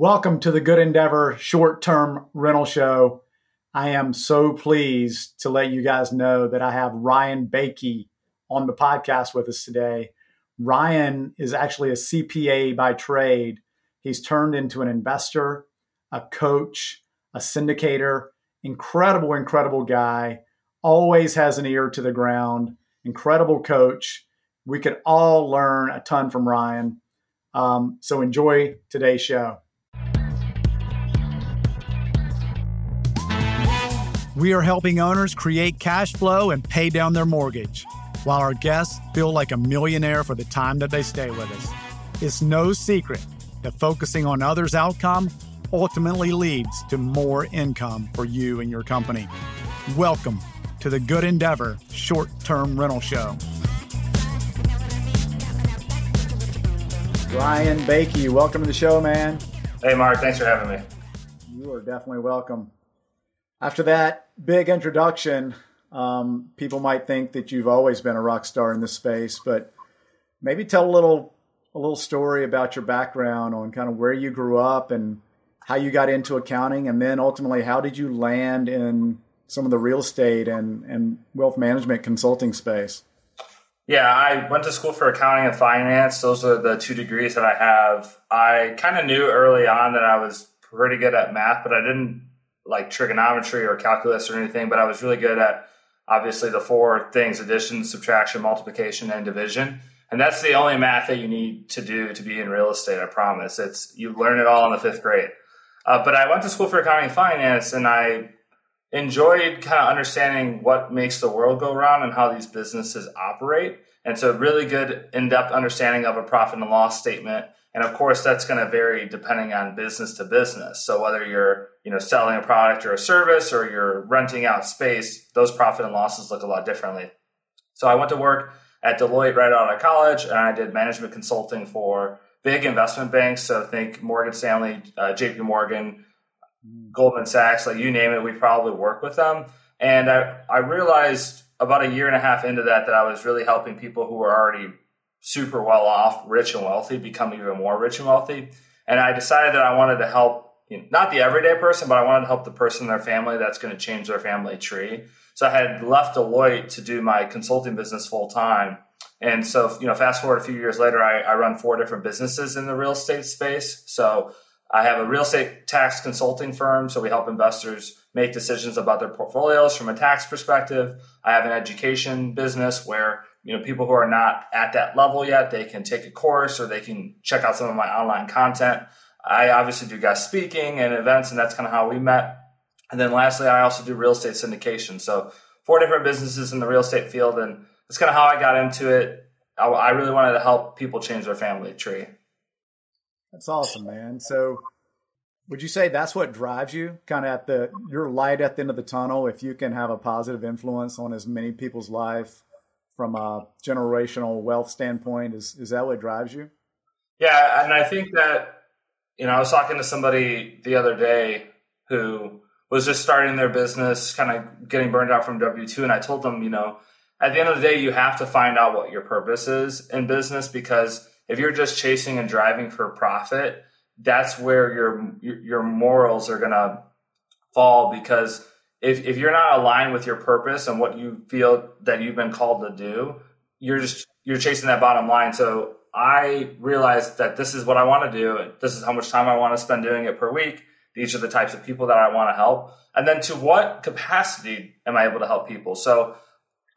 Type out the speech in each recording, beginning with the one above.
Welcome to the Good Endeavor short term rental show. I am so pleased to let you guys know that I have Ryan Bakke on the podcast with us today. Ryan is actually a CPA by trade. He's turned into an investor, a coach, a syndicator, incredible, incredible guy, always has an ear to the ground, incredible coach. We could all learn a ton from Ryan. Um, so enjoy today's show. We are helping owners create cash flow and pay down their mortgage, while our guests feel like a millionaire for the time that they stay with us. It's no secret that focusing on others' outcome ultimately leads to more income for you and your company. Welcome to the Good Endeavor Short Term Rental Show. Ryan Bakke, welcome to the show, man. Hey, Mark, thanks for having me. You are definitely welcome. After that big introduction, um, people might think that you've always been a rock star in this space, but maybe tell a little a little story about your background on kind of where you grew up and how you got into accounting, and then ultimately how did you land in some of the real estate and, and wealth management consulting space? Yeah, I went to school for accounting and finance. Those are the two degrees that I have. I kind of knew early on that I was pretty good at math, but I didn't like trigonometry or calculus or anything, but I was really good at obviously the four things addition, subtraction, multiplication, and division. And that's the only math that you need to do to be in real estate, I promise. It's you learn it all in the fifth grade. Uh, but I went to school for accounting and finance and I enjoyed kind of understanding what makes the world go round and how these businesses operate. And so really good in-depth understanding of a profit and loss statement and of course, that's going to vary depending on business to business. So whether you're, you know, selling a product or a service or you're renting out space, those profit and losses look a lot differently. So I went to work at Deloitte right out of college and I did management consulting for big investment banks. So think Morgan Stanley, uh, JP Morgan, Goldman Sachs, like you name it, we probably work with them. And I, I realized about a year and a half into that that I was really helping people who were already super well off, rich and wealthy, become even more rich and wealthy. And I decided that I wanted to help, you know, not the everyday person, but I wanted to help the person in their family that's going to change their family tree. So I had left Deloitte to do my consulting business full time. And so, you know, fast forward a few years later, I, I run four different businesses in the real estate space. So I have a real estate tax consulting firm. So we help investors make decisions about their portfolios from a tax perspective. I have an education business where you know people who are not at that level yet they can take a course or they can check out some of my online content. I obviously do guest speaking and events and that's kind of how we met. And then lastly i also do real estate syndication. So four different businesses in the real estate field and that's kind of how i got into it. I, I really wanted to help people change their family tree. That's awesome man. So would you say that's what drives you kind of at the your light at the end of the tunnel if you can have a positive influence on as many people's life from a generational wealth standpoint? Is is that what drives you? Yeah, and I think that you know I was talking to somebody the other day who was just starting their business, kind of getting burned out from W two, and I told them, you know, at the end of the day, you have to find out what your purpose is in business because if you're just chasing and driving for profit, that's where your your morals are gonna fall because if, if you're not aligned with your purpose and what you feel that you've been called to do, you're just you're chasing that bottom line. So I realized that this is what I want to do. This is how much time I want to spend doing it per week. These are the types of people that I want to help. And then to what capacity am I able to help people? So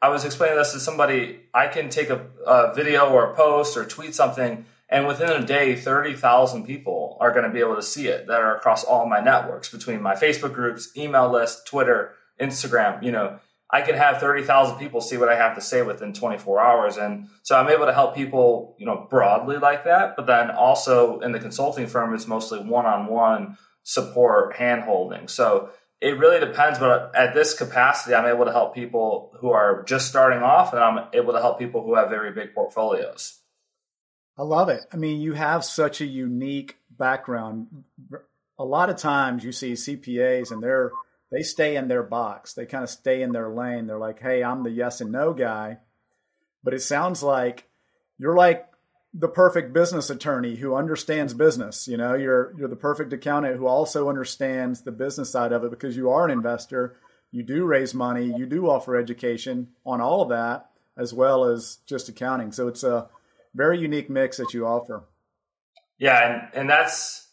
I was explaining this to somebody. I can take a, a video or a post or tweet something and within a day, 30,000 people are going to be able to see it that are across all my networks between my Facebook groups, email list, Twitter, Instagram. You know, I can have 30,000 people see what I have to say within 24 hours. And so I'm able to help people, you know, broadly like that. But then also in the consulting firm, it's mostly one on one support, hand holding. So it really depends. But at this capacity, I'm able to help people who are just starting off and I'm able to help people who have very big portfolios. I love it. I mean, you have such a unique background. A lot of times you see CPAs and they're they stay in their box. They kind of stay in their lane. They're like, "Hey, I'm the yes and no guy." But it sounds like you're like the perfect business attorney who understands business. You know, you're you're the perfect accountant who also understands the business side of it because you are an investor. You do raise money. You do offer education on all of that as well as just accounting. So it's a very unique mix that you offer. Yeah, and and that's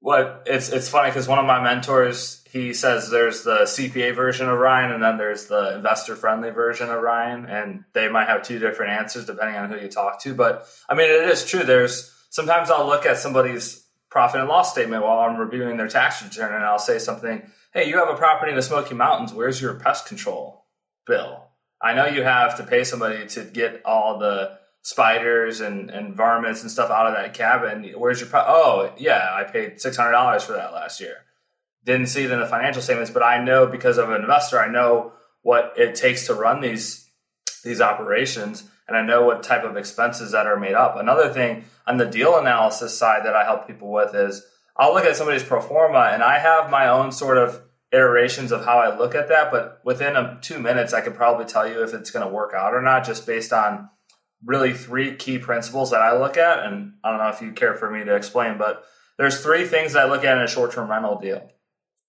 what it's it's funny because one of my mentors he says there's the CPA version of Ryan and then there's the investor friendly version of Ryan, and they might have two different answers depending on who you talk to. But I mean, it is true. There's sometimes I'll look at somebody's profit and loss statement while I'm reviewing their tax return, and I'll say something. Hey, you have a property in the Smoky Mountains. Where's your pest control bill? I know you have to pay somebody to get all the spiders and, and varmints and stuff out of that cabin. Where's your oh yeah, I paid six hundred dollars for that last year. Didn't see it in the financial statements, but I know because of an investor, I know what it takes to run these these operations, and I know what type of expenses that are made up. Another thing on the deal analysis side that I help people with is I'll look at somebody's pro forma, and I have my own sort of iterations of how I look at that. But within a, two minutes, I could probably tell you if it's going to work out or not, just based on really three key principles that I look at. And I don't know if you care for me to explain, but there's three things that I look at in a short-term rental deal.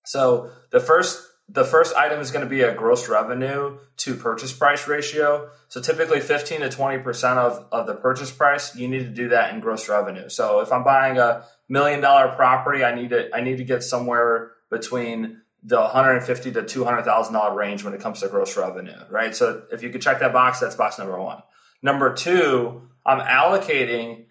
So the first the first item is going to be a gross revenue to purchase price ratio. So typically 15 to 20% of, of the purchase price, you need to do that in gross revenue. So if I'm buying a million dollar property, I need to I need to get somewhere between the 150 to 200 thousand dollar range when it comes to gross revenue, right? So if you could check that box, that's box number one. Number two, I'm allocating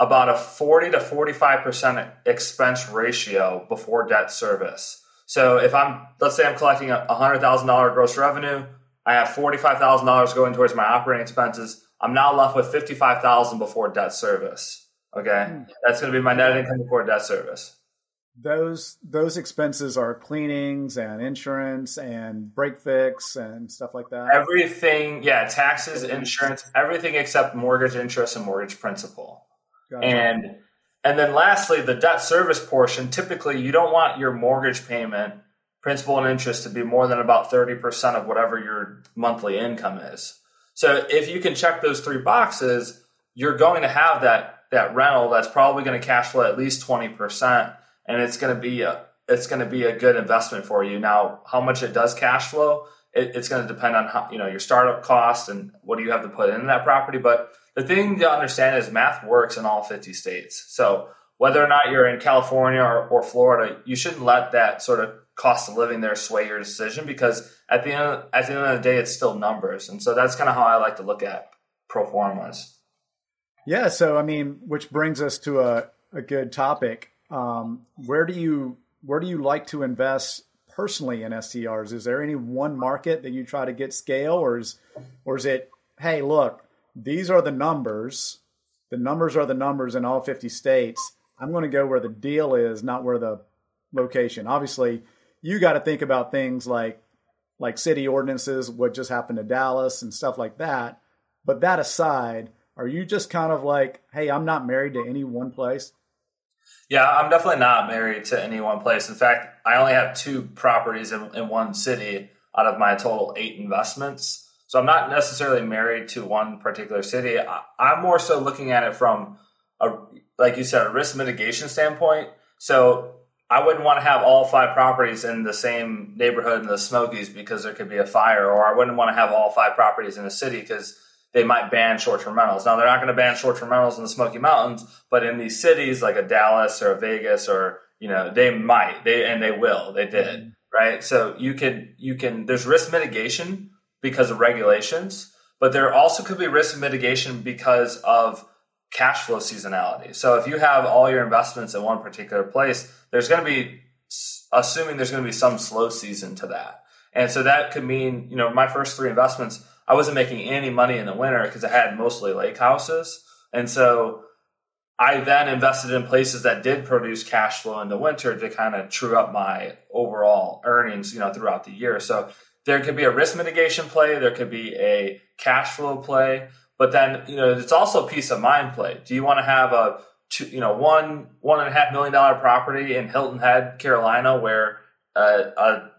about a 40 to 45 percent expense ratio before debt service. So if I'm, let's say I'm collecting a hundred thousand dollar gross revenue, I have forty five thousand dollars going towards my operating expenses. I'm now left with fifty five thousand before debt service. Okay, hmm. that's going to be my net income before debt service those those expenses are cleanings and insurance and break fix and stuff like that. Everything yeah taxes insurance everything except mortgage interest and mortgage principal. Gotcha. and and then lastly the debt service portion typically you don't want your mortgage payment principal and interest to be more than about 30% of whatever your monthly income is. So if you can check those three boxes you're going to have that that rental that's probably going to cash flow at least 20% and it's going to be a it's going to be a good investment for you. Now, how much it does cash flow, it, it's going to depend on how you know your startup cost and what do you have to put in that property. But the thing to understand is math works in all 50 states. So whether or not you're in California or, or Florida, you shouldn't let that sort of cost of living there sway your decision because at the end of, at the end of the day, it's still numbers. And so that's kind of how I like to look at pro formas. Yeah. So I mean, which brings us to a, a good topic um, where do you where do you like to invest personally in STRs? Is there any one market that you try to get scale, or is or is it hey look these are the numbers, the numbers are the numbers in all 50 states. I'm going to go where the deal is, not where the location. Obviously, you got to think about things like like city ordinances, what just happened to Dallas and stuff like that. But that aside, are you just kind of like, hey, I'm not married to any one place? Yeah, I'm definitely not married to any one place. In fact, I only have two properties in, in one city out of my total eight investments. So I'm not necessarily married to one particular city. I, I'm more so looking at it from a, like you said, a risk mitigation standpoint. So I wouldn't want to have all five properties in the same neighborhood in the Smokies because there could be a fire, or I wouldn't want to have all five properties in a city because they might ban short-term rentals. Now they're not going to ban short-term rentals in the Smoky Mountains, but in these cities like a Dallas or a Vegas or you know they might they and they will they did mm-hmm. right. So you could you can there's risk mitigation because of regulations, but there also could be risk mitigation because of cash flow seasonality. So if you have all your investments in one particular place, there's going to be assuming there's going to be some slow season to that. And so that could mean, you know, my first three investments I wasn't making any money in the winter because I had mostly lake houses. And so I then invested in places that did produce cash flow in the winter to kind of true up my overall earnings, you know, throughout the year. So there could be a risk mitigation play, there could be a cash flow play, but then, you know, it's also a peace of mind play. Do you want to have a two, you know, one one and a half million dollar property in Hilton Head, Carolina, where uh, a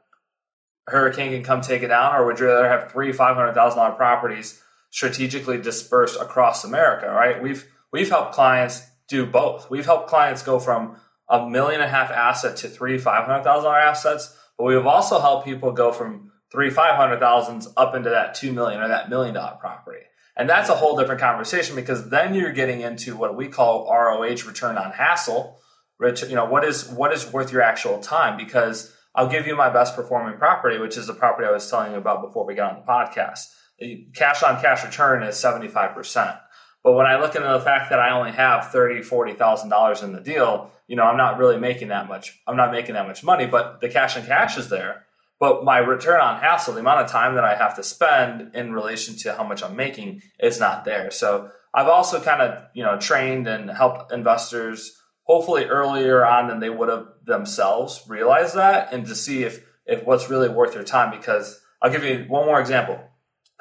hurricane can come take it down, or would you rather have three five hundred thousand dollar properties strategically dispersed across America? Right? We've we've helped clients do both. We've helped clients go from a million and a half asset to three five hundred thousand dollar assets, but we've also helped people go from three five hundred thousands up into that two million or that million dollar property. And that's a whole different conversation because then you're getting into what we call ROH return on hassle. Rich, you know, what is what is worth your actual time? Because I'll give you my best performing property, which is the property I was telling you about before we got on the podcast. Cash on cash return is 75%. But when I look into the fact that I only have thirty, forty thousand dollars in the deal, you know, I'm not really making that much. I'm not making that much money, but the cash and cash is there. But my return on hassle, the amount of time that I have to spend in relation to how much I'm making, is not there. So I've also kind of, you know, trained and helped investors hopefully earlier on than they would have themselves realize that and to see if if what's really worth your time because I'll give you one more example.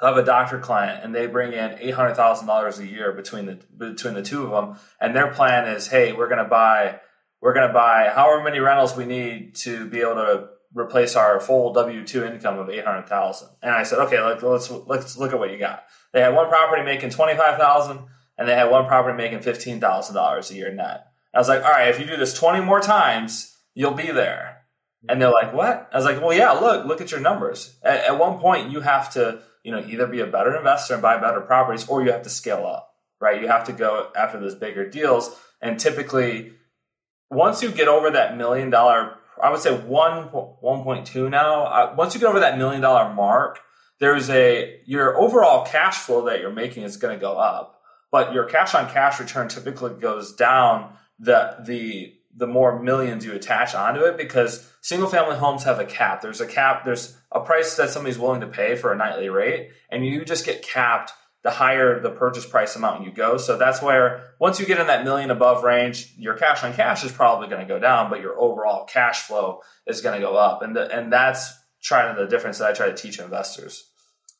I have a doctor client and they bring in eight hundred thousand dollars a year between the between the two of them, and their plan is, hey, we're gonna buy we're gonna buy however many rentals we need to be able to replace our full W two income of eight hundred thousand. And I said, okay, let's let's let's look at what you got. They had one property making twenty five thousand, and they had one property making fifteen thousand dollars a year net. I was like, all right, if you do this twenty more times, you'll be there. And they're like, what? I was like, well, yeah, look, look at your numbers. At, at one point, you have to you know, either be a better investor and buy better properties, or you have to scale up, right? You have to go after those bigger deals. And typically, once you get over that million dollar, I would say one one point two now. Uh, once you get over that million dollar mark, there's a your overall cash flow that you're making is going to go up, but your cash on cash return typically goes down. The the the more millions you attach onto it because single family homes have a cap. There's a cap, there's a price that somebody's willing to pay for a nightly rate, and you just get capped the higher the purchase price amount you go. So that's where once you get in that million above range, your cash on cash is probably going to go down, but your overall cash flow is going to go up. And the, and that's trying to the difference that I try to teach investors.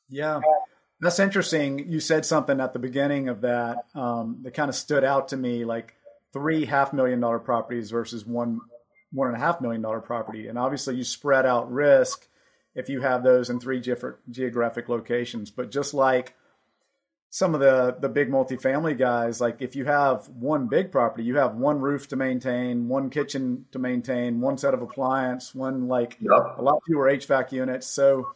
Yeah. That's interesting. You said something at the beginning of that um, that kind of stood out to me. Like three half million dollar properties versus one one and a half million dollar property. And obviously you spread out risk if you have those in three different geographic locations. But just like some of the the big multifamily guys, like if you have one big property, you have one roof to maintain, one kitchen to maintain, one set of appliance, one like yep. a lot fewer HVAC units. So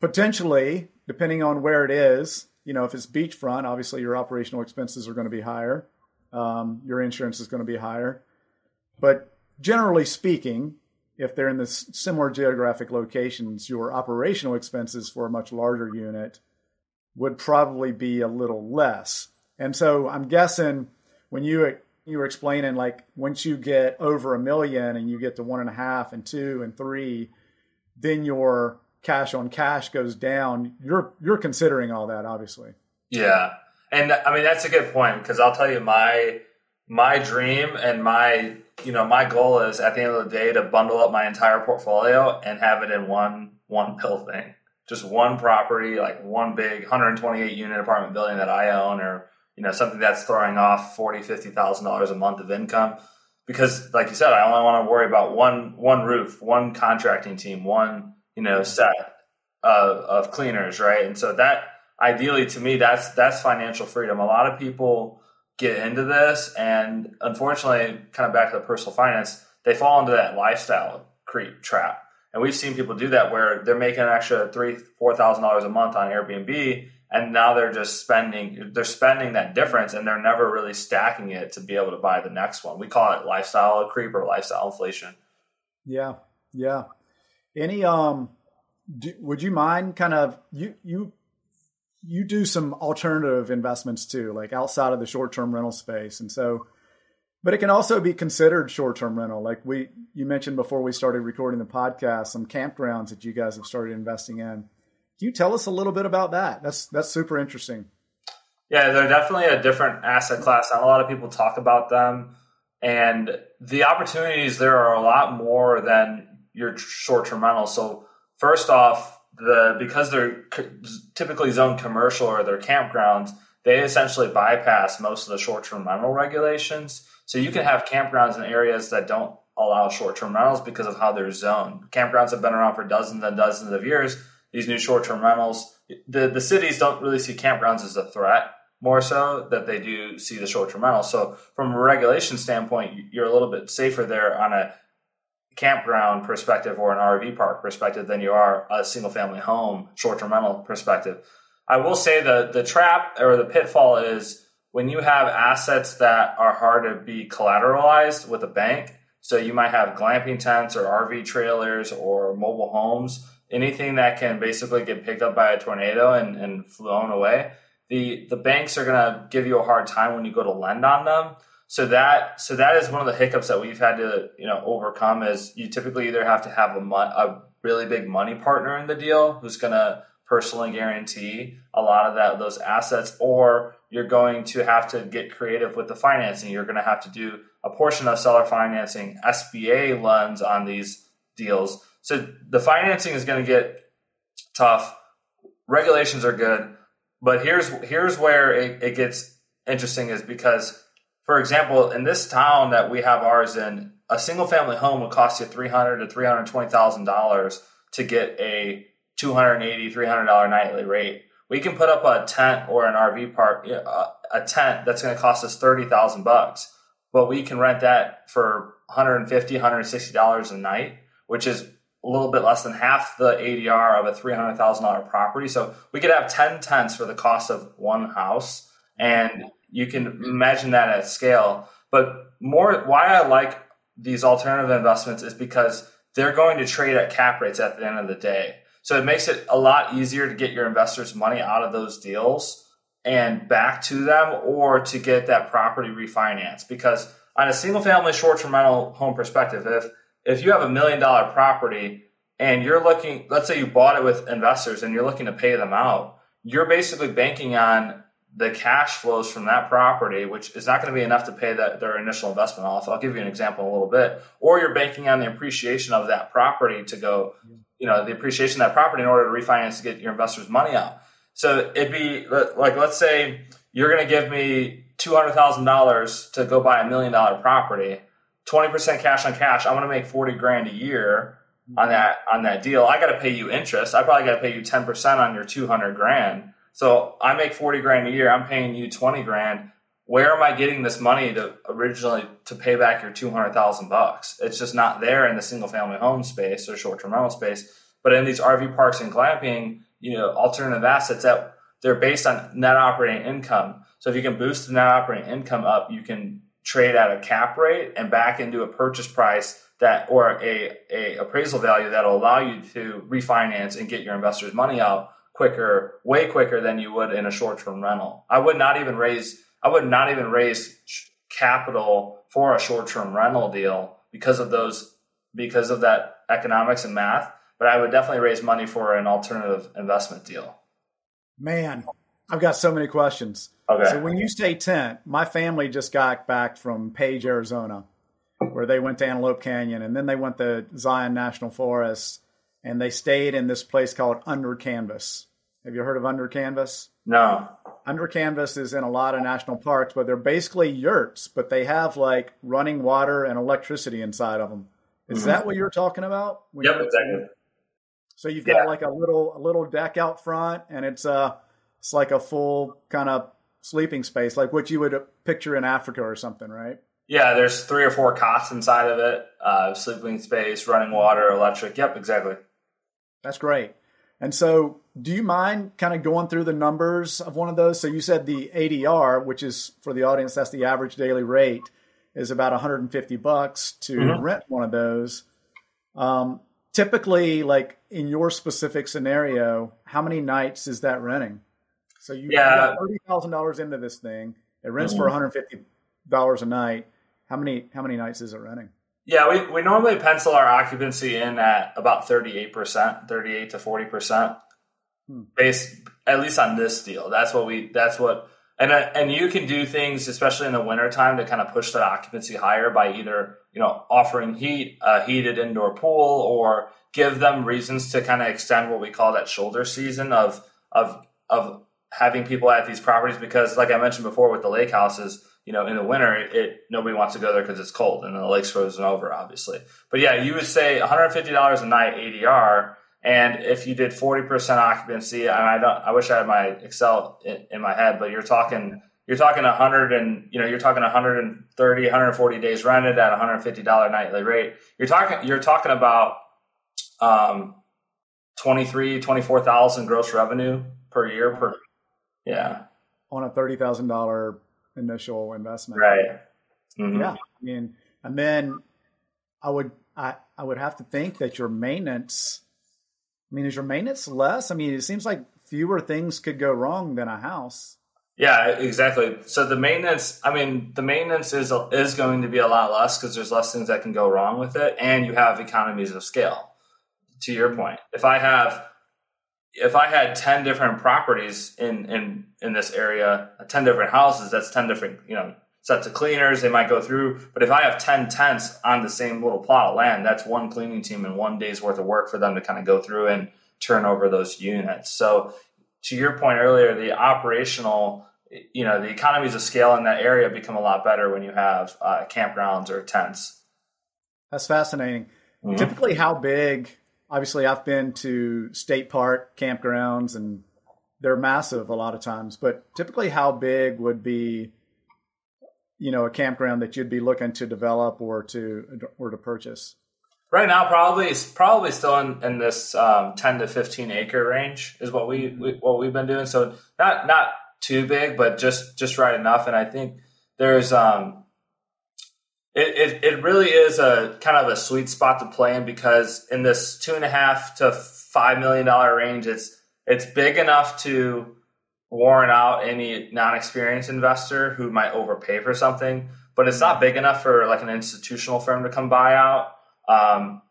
potentially, depending on where it is, you know, if it's beachfront, obviously your operational expenses are going to be higher um, your insurance is going to be higher. But generally speaking, if they're in the similar geographic locations, your operational expenses for a much larger unit would probably be a little less. And so I'm guessing when you you were explaining like once you get over a million and you get to one and a half and two and three, then your cash on cash goes down. You're you're considering all that, obviously. Yeah, and I mean that's a good point because I'll tell you my my dream and my you know my goal is at the end of the day to bundle up my entire portfolio and have it in one one pill thing. Just one property, like one big 128 unit apartment building that I own or you know something that's throwing off 40 50,000 dollars a month of income because like you said I only want to worry about one one roof, one contracting team, one you know set of, of cleaners, right? And so that ideally to me that's that's financial freedom. A lot of people get into this and unfortunately kind of back to the personal finance they fall into that lifestyle creep trap. And we've seen people do that where they're making an extra three four thousand dollars a month on airbnb and now they're just spending they're spending that difference and they're never really stacking it to be able to buy the next one. We call it lifestyle creep or lifestyle inflation. Yeah yeah. Any um do, would you mind kind of you you you do some alternative investments too, like outside of the short term rental space. And so, but it can also be considered short term rental. Like we, you mentioned before we started recording the podcast, some campgrounds that you guys have started investing in. Can you tell us a little bit about that? That's, that's super interesting. Yeah, they're definitely a different asset class. Not a lot of people talk about them. And the opportunities there are a lot more than your short term rental. So, first off, the because they're typically zoned commercial or they're campgrounds, they essentially bypass most of the short-term rental regulations. So you can have campgrounds in areas that don't allow short-term rentals because of how they're zoned. Campgrounds have been around for dozens and dozens of years. These new short-term rentals, the, the cities don't really see campgrounds as a threat more so that they do see the short term rental. So from a regulation standpoint, you're a little bit safer there on a campground perspective or an RV park perspective than you are a single family home short term rental perspective. I will say the the trap or the pitfall is when you have assets that are hard to be collateralized with a bank. So you might have glamping tents or RV trailers or mobile homes, anything that can basically get picked up by a tornado and, and flown away. The the banks are gonna give you a hard time when you go to lend on them so that so that is one of the hiccups that we've had to you know overcome is you typically either have to have a, a really big money partner in the deal who's going to personally guarantee a lot of that those assets or you're going to have to get creative with the financing. You're going to have to do a portion of seller financing SBA loans on these deals. So the financing is going to get tough. Regulations are good but here's here's where it, it gets interesting is because for example, in this town that we have ours in, a single family home would cost you three hundred to three hundred twenty thousand dollars to get a two hundred eighty, three hundred dollar nightly rate. We can put up a tent or an RV park, a tent that's going to cost us thirty thousand bucks, but we can rent that for 150 160 dollars a night, which is a little bit less than half the ADR of a $300,000 property. So we could have 10 tents for the cost of one house. And you can imagine that at scale. But more, why I like these alternative investments is because they're going to trade at cap rates at the end of the day. So it makes it a lot easier to get your investors' money out of those deals and back to them or to get that property refinanced. Because on a single family short term rental home perspective, if if you have a million dollar property and you're looking, let's say you bought it with investors and you're looking to pay them out, you're basically banking on the cash flows from that property, which is not going to be enough to pay that their initial investment off. I'll give you an example in a little bit. Or you're banking on the appreciation of that property to go, you know, the appreciation of that property in order to refinance to get your investors' money out. So it'd be like, let's say you're going to give me two hundred thousand dollars to go buy a million dollar property, twenty percent cash on cash. I want to make forty grand a year on that on that deal. I got to pay you interest. I probably got to pay you ten percent on your two hundred grand so I make 40 grand a year. I'm paying you 20 grand. Where am I getting this money to originally to pay back your 200,000 bucks? It's just not there in the single family home space or short term rental space. But in these RV parks and glamping, you know, alternative assets that they're based on net operating income. So if you can boost the net operating income up, you can trade at a cap rate and back into a purchase price that or a, a appraisal value that'll allow you to refinance and get your investors money out quicker, way quicker than you would in a short term rental. I would not even raise, I would not even raise capital for a short term rental deal because of those, because of that economics and math. But I would definitely raise money for an alternative investment deal. Man, I've got so many questions. Okay. So when you say tent, my family just got back from Page, Arizona, where they went to Antelope Canyon and then they went to Zion National Forest and they stayed in this place called Under Canvas. Have you heard of Under Canvas? No. Under Canvas is in a lot of national parks, but they're basically yurts, but they have like running water and electricity inside of them. Is mm-hmm. that what you're talking about? Yep, exactly. So you've got yeah. like a little a little deck out front, and it's uh it's like a full kind of sleeping space, like what you would picture in Africa or something, right? Yeah, there's three or four cots inside of it, uh, sleeping space, running water, electric. Yep, exactly. That's great. And so, do you mind kind of going through the numbers of one of those? So, you said the ADR, which is for the audience, that's the average daily rate, is about 150 bucks to mm-hmm. rent one of those. Um, typically, like in your specific scenario, how many nights is that renting? So, you yeah. got thirty thousand dollars into this thing. It rents mm-hmm. for 150 dollars a night. How many how many nights is it renting? Yeah, we, we normally pencil our occupancy in at about 38%, 38 to 40%. Hmm. Based at least on this deal. That's what we that's what and uh, and you can do things especially in the wintertime to kind of push that occupancy higher by either, you know, offering heat, a heated indoor pool or give them reasons to kind of extend what we call that shoulder season of of of having people at these properties because like I mentioned before with the lake houses, you know, in the winter, it, nobody wants to go there because it's cold and the lake's frozen over, obviously. But yeah, you would say $150 a night ADR. And if you did 40% occupancy, and I don't, I wish I had my Excel in, in my head, but you're talking, you're talking 100 and, you know, you're talking 130, 140 days rented at $150 nightly rate. You're talking, you're talking about, um, 23, 24,000 gross revenue per year per, yeah. On a $30,000 initial investment. Right. Mm-hmm. Yeah. I mean, and then I would, I, I would have to think that your maintenance, I mean, is your maintenance less? I mean, it seems like fewer things could go wrong than a house. Yeah, exactly. So the maintenance, I mean, the maintenance is is going to be a lot less because there's less things that can go wrong with it, and you have economies of scale. To your point, if I have, if I had ten different properties in in in this area, ten different houses, that's ten different you know sets of cleaners they might go through. But if I have 10 tents on the same little plot of land, that's one cleaning team and one day's worth of work for them to kind of go through and turn over those units. So to your point earlier, the operational, you know, the economies of scale in that area become a lot better when you have uh, campgrounds or tents. That's fascinating. Mm-hmm. Typically, how big? Obviously, I've been to state park campgrounds and they're massive a lot of times, but typically, how big would be you know a campground that you'd be looking to develop or to or to purchase? Right now, probably probably still in, in this um, ten to fifteen acre range is what we, we what we've been doing. So not not too big, but just just right enough. And I think there's um, it, really is a kind of a sweet spot to play in because in this two and a half to five million dollar range, it's it's big enough to warrant out any non-experienced investor who might overpay for something, but it's not big enough for like an institutional firm to come buy out. Um,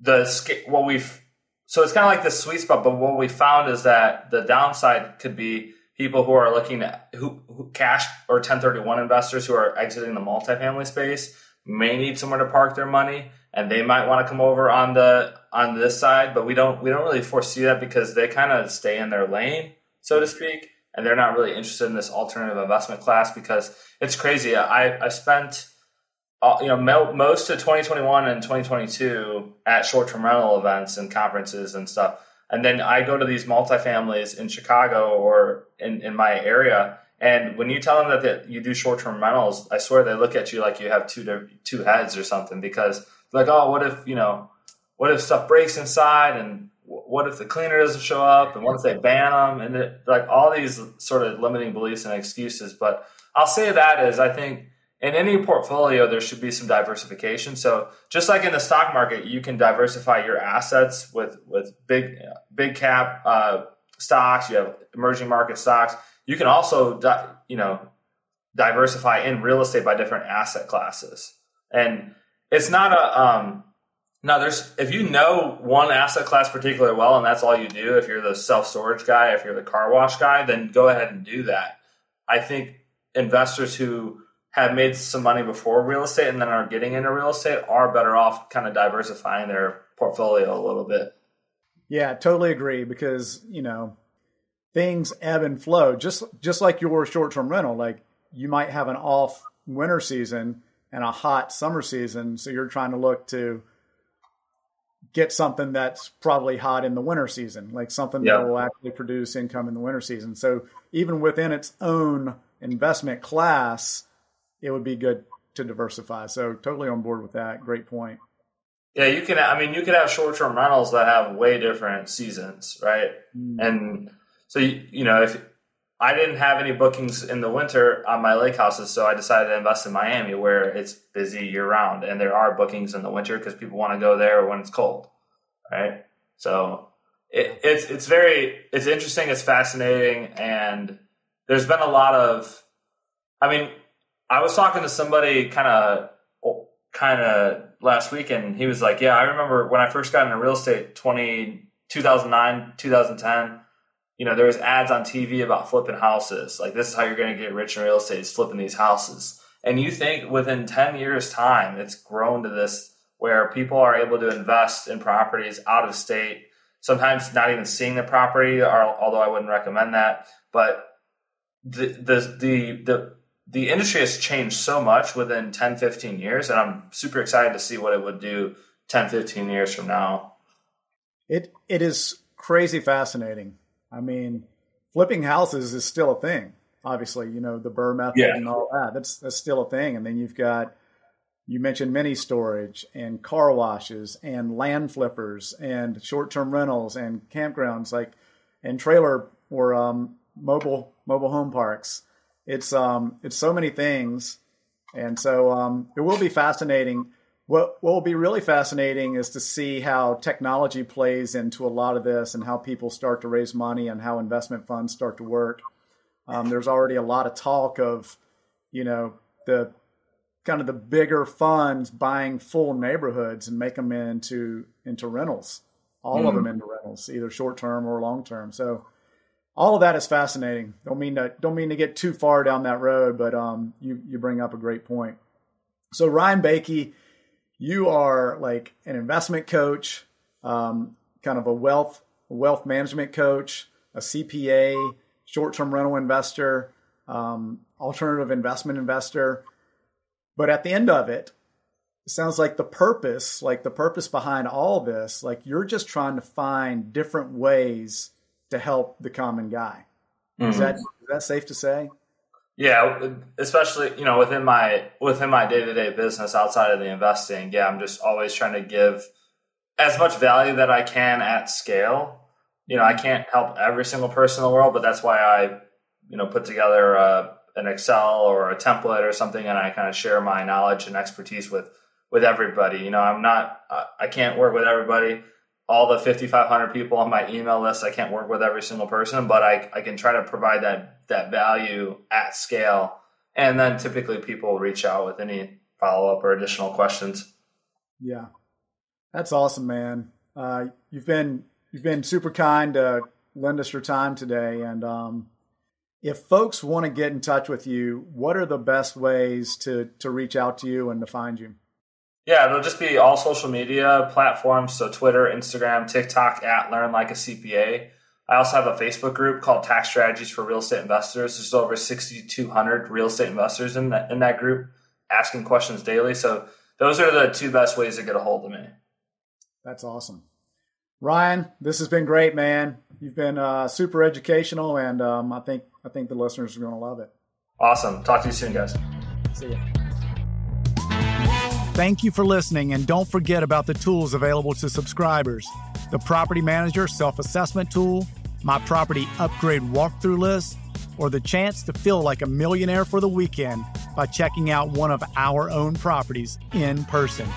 the what we've so it's kind of like the sweet spot, but what we found is that the downside could be people who are looking at who, who cash or 1031 investors who are exiting the multifamily space may need somewhere to park their money and they might want to come over on the on this side but we don't we don't really foresee that because they kind of stay in their lane so to speak, and they're not really interested in this alternative investment class because it's crazy. I, I spent uh, you know mo- most of 2021 and 2022 at short-term rental events and conferences and stuff and then i go to these multifamilies in chicago or in, in my area and when you tell them that, you do short-term rentals i swear they look at you like you have two two heads or something because like oh what if you know what if stuff breaks inside and what if the cleaner doesn't show up and what if they ban them? And like all these sort of limiting beliefs and excuses. But i'll say that is i think in any portfolio there should be some diversification. So just like in the stock market you can diversify your assets with with big big cap uh, stocks. You have emerging market stocks you can also di- you know diversify in real estate by different asset classes and it's not a um, now, there's if you know one asset class particularly well, and that's all you do. If you're the self storage guy, if you're the car wash guy, then go ahead and do that. I think investors who have made some money before real estate and then are getting into real estate are better off kind of diversifying their portfolio a little bit. Yeah, totally agree because, you know, things ebb and flow just just like your short-term rental like you might have an off winter season and a hot summer season so you're trying to look to get something that's probably hot in the winter season, like something that will actually produce income in the winter season. So even within its own investment class, it would be good to diversify. So totally on board with that. Great point. Yeah, you can. I mean, you could have short-term rentals that have way different seasons, right? Mm. And so you, know, if I didn't have any bookings in the winter on my lake houses, so I decided to invest in Miami where it's busy year round and there are bookings in the winter because people want to go there when it's cold, right? So it, it's it's very it's interesting, it's fascinating, and there's been a lot of. I mean, I was talking to somebody kind of kind of last week, and he was like, "Yeah, I remember when I first got into real estate, 20, 2009, 2010." You know, there was ads on TV about flipping houses. Like this is how you're going to get rich in real estate is flipping these houses. And you think within 10 years time, it's grown to this where people are able to invest in properties out of state, sometimes not even seeing the property, although I wouldn't recommend that. But the, the, the, the, the industry has changed so much within 10, 15 years. And I'm super excited to see what it would do 10, 15 years from now. It it is crazy fascinating. I mean, flipping houses is still a thing. Obviously, you know the BRRRR method yeah. and all that. That's that's still a thing. And then you've got you mentioned mini storage and car washes and land flippers and short term rentals and campgrounds like and trailer or um, mobile mobile home parks. It's um it's so many things, and so um, it will be fascinating. What what will be really fascinating is to see how technology plays into a lot of this and how people start to raise money and how investment funds start to work. Um, there's already a lot of talk of, you know, the kind of the bigger funds buying full neighborhoods and make them into into rentals, all mm. of them into rentals, either short term or long term. So all of that is fascinating. Don't mean to don't mean to get too far down that road, but um, you you bring up a great point. So Ryan Bakke, you are like an investment coach, um, kind of a wealth wealth management coach, a CPA, short term rental investor, um, alternative investment investor. But at the end of it, it sounds like the purpose, like the purpose behind all this, like you're just trying to find different ways to help the common guy. Mm-hmm. Is that is that safe to say? Yeah, especially you know within my within my day to day business outside of the investing. Yeah, I'm just always trying to give as much value that I can at scale. You know, I can't help every single person in the world, but that's why I you know put together uh, an Excel or a template or something, and I kind of share my knowledge and expertise with with everybody. You know, I'm not, I can't work with everybody. All the 5,500 people on my email list, I can't work with every single person, but I, I can try to provide that that value at scale. And then typically people reach out with any follow up or additional questions. Yeah, that's awesome, man. Uh, you've been you've been super kind to lend us your time today, and um, if folks want to get in touch with you, what are the best ways to to reach out to you and to find you? Yeah, it'll just be all social media platforms, so Twitter, Instagram, TikTok at Learn Like a CPA. I also have a Facebook group called Tax Strategies for Real Estate Investors. There's over 6,200 real estate investors in that in that group, asking questions daily. So those are the two best ways to get a hold of me. That's awesome. Ryan, this has been great, man. You've been uh, super educational, and um, I think I think the listeners are going to love it. Awesome. Talk to you soon, guys. See you. Thank you for listening, and don't forget about the tools available to subscribers: the Property Manager Self-Assessment Tool, my Property Upgrade Walkthrough List, or the chance to feel like a millionaire for the weekend by checking out one of our own properties in person.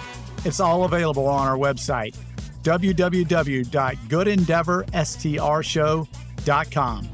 It's all available on our website www.goodendeavorstrshow.com.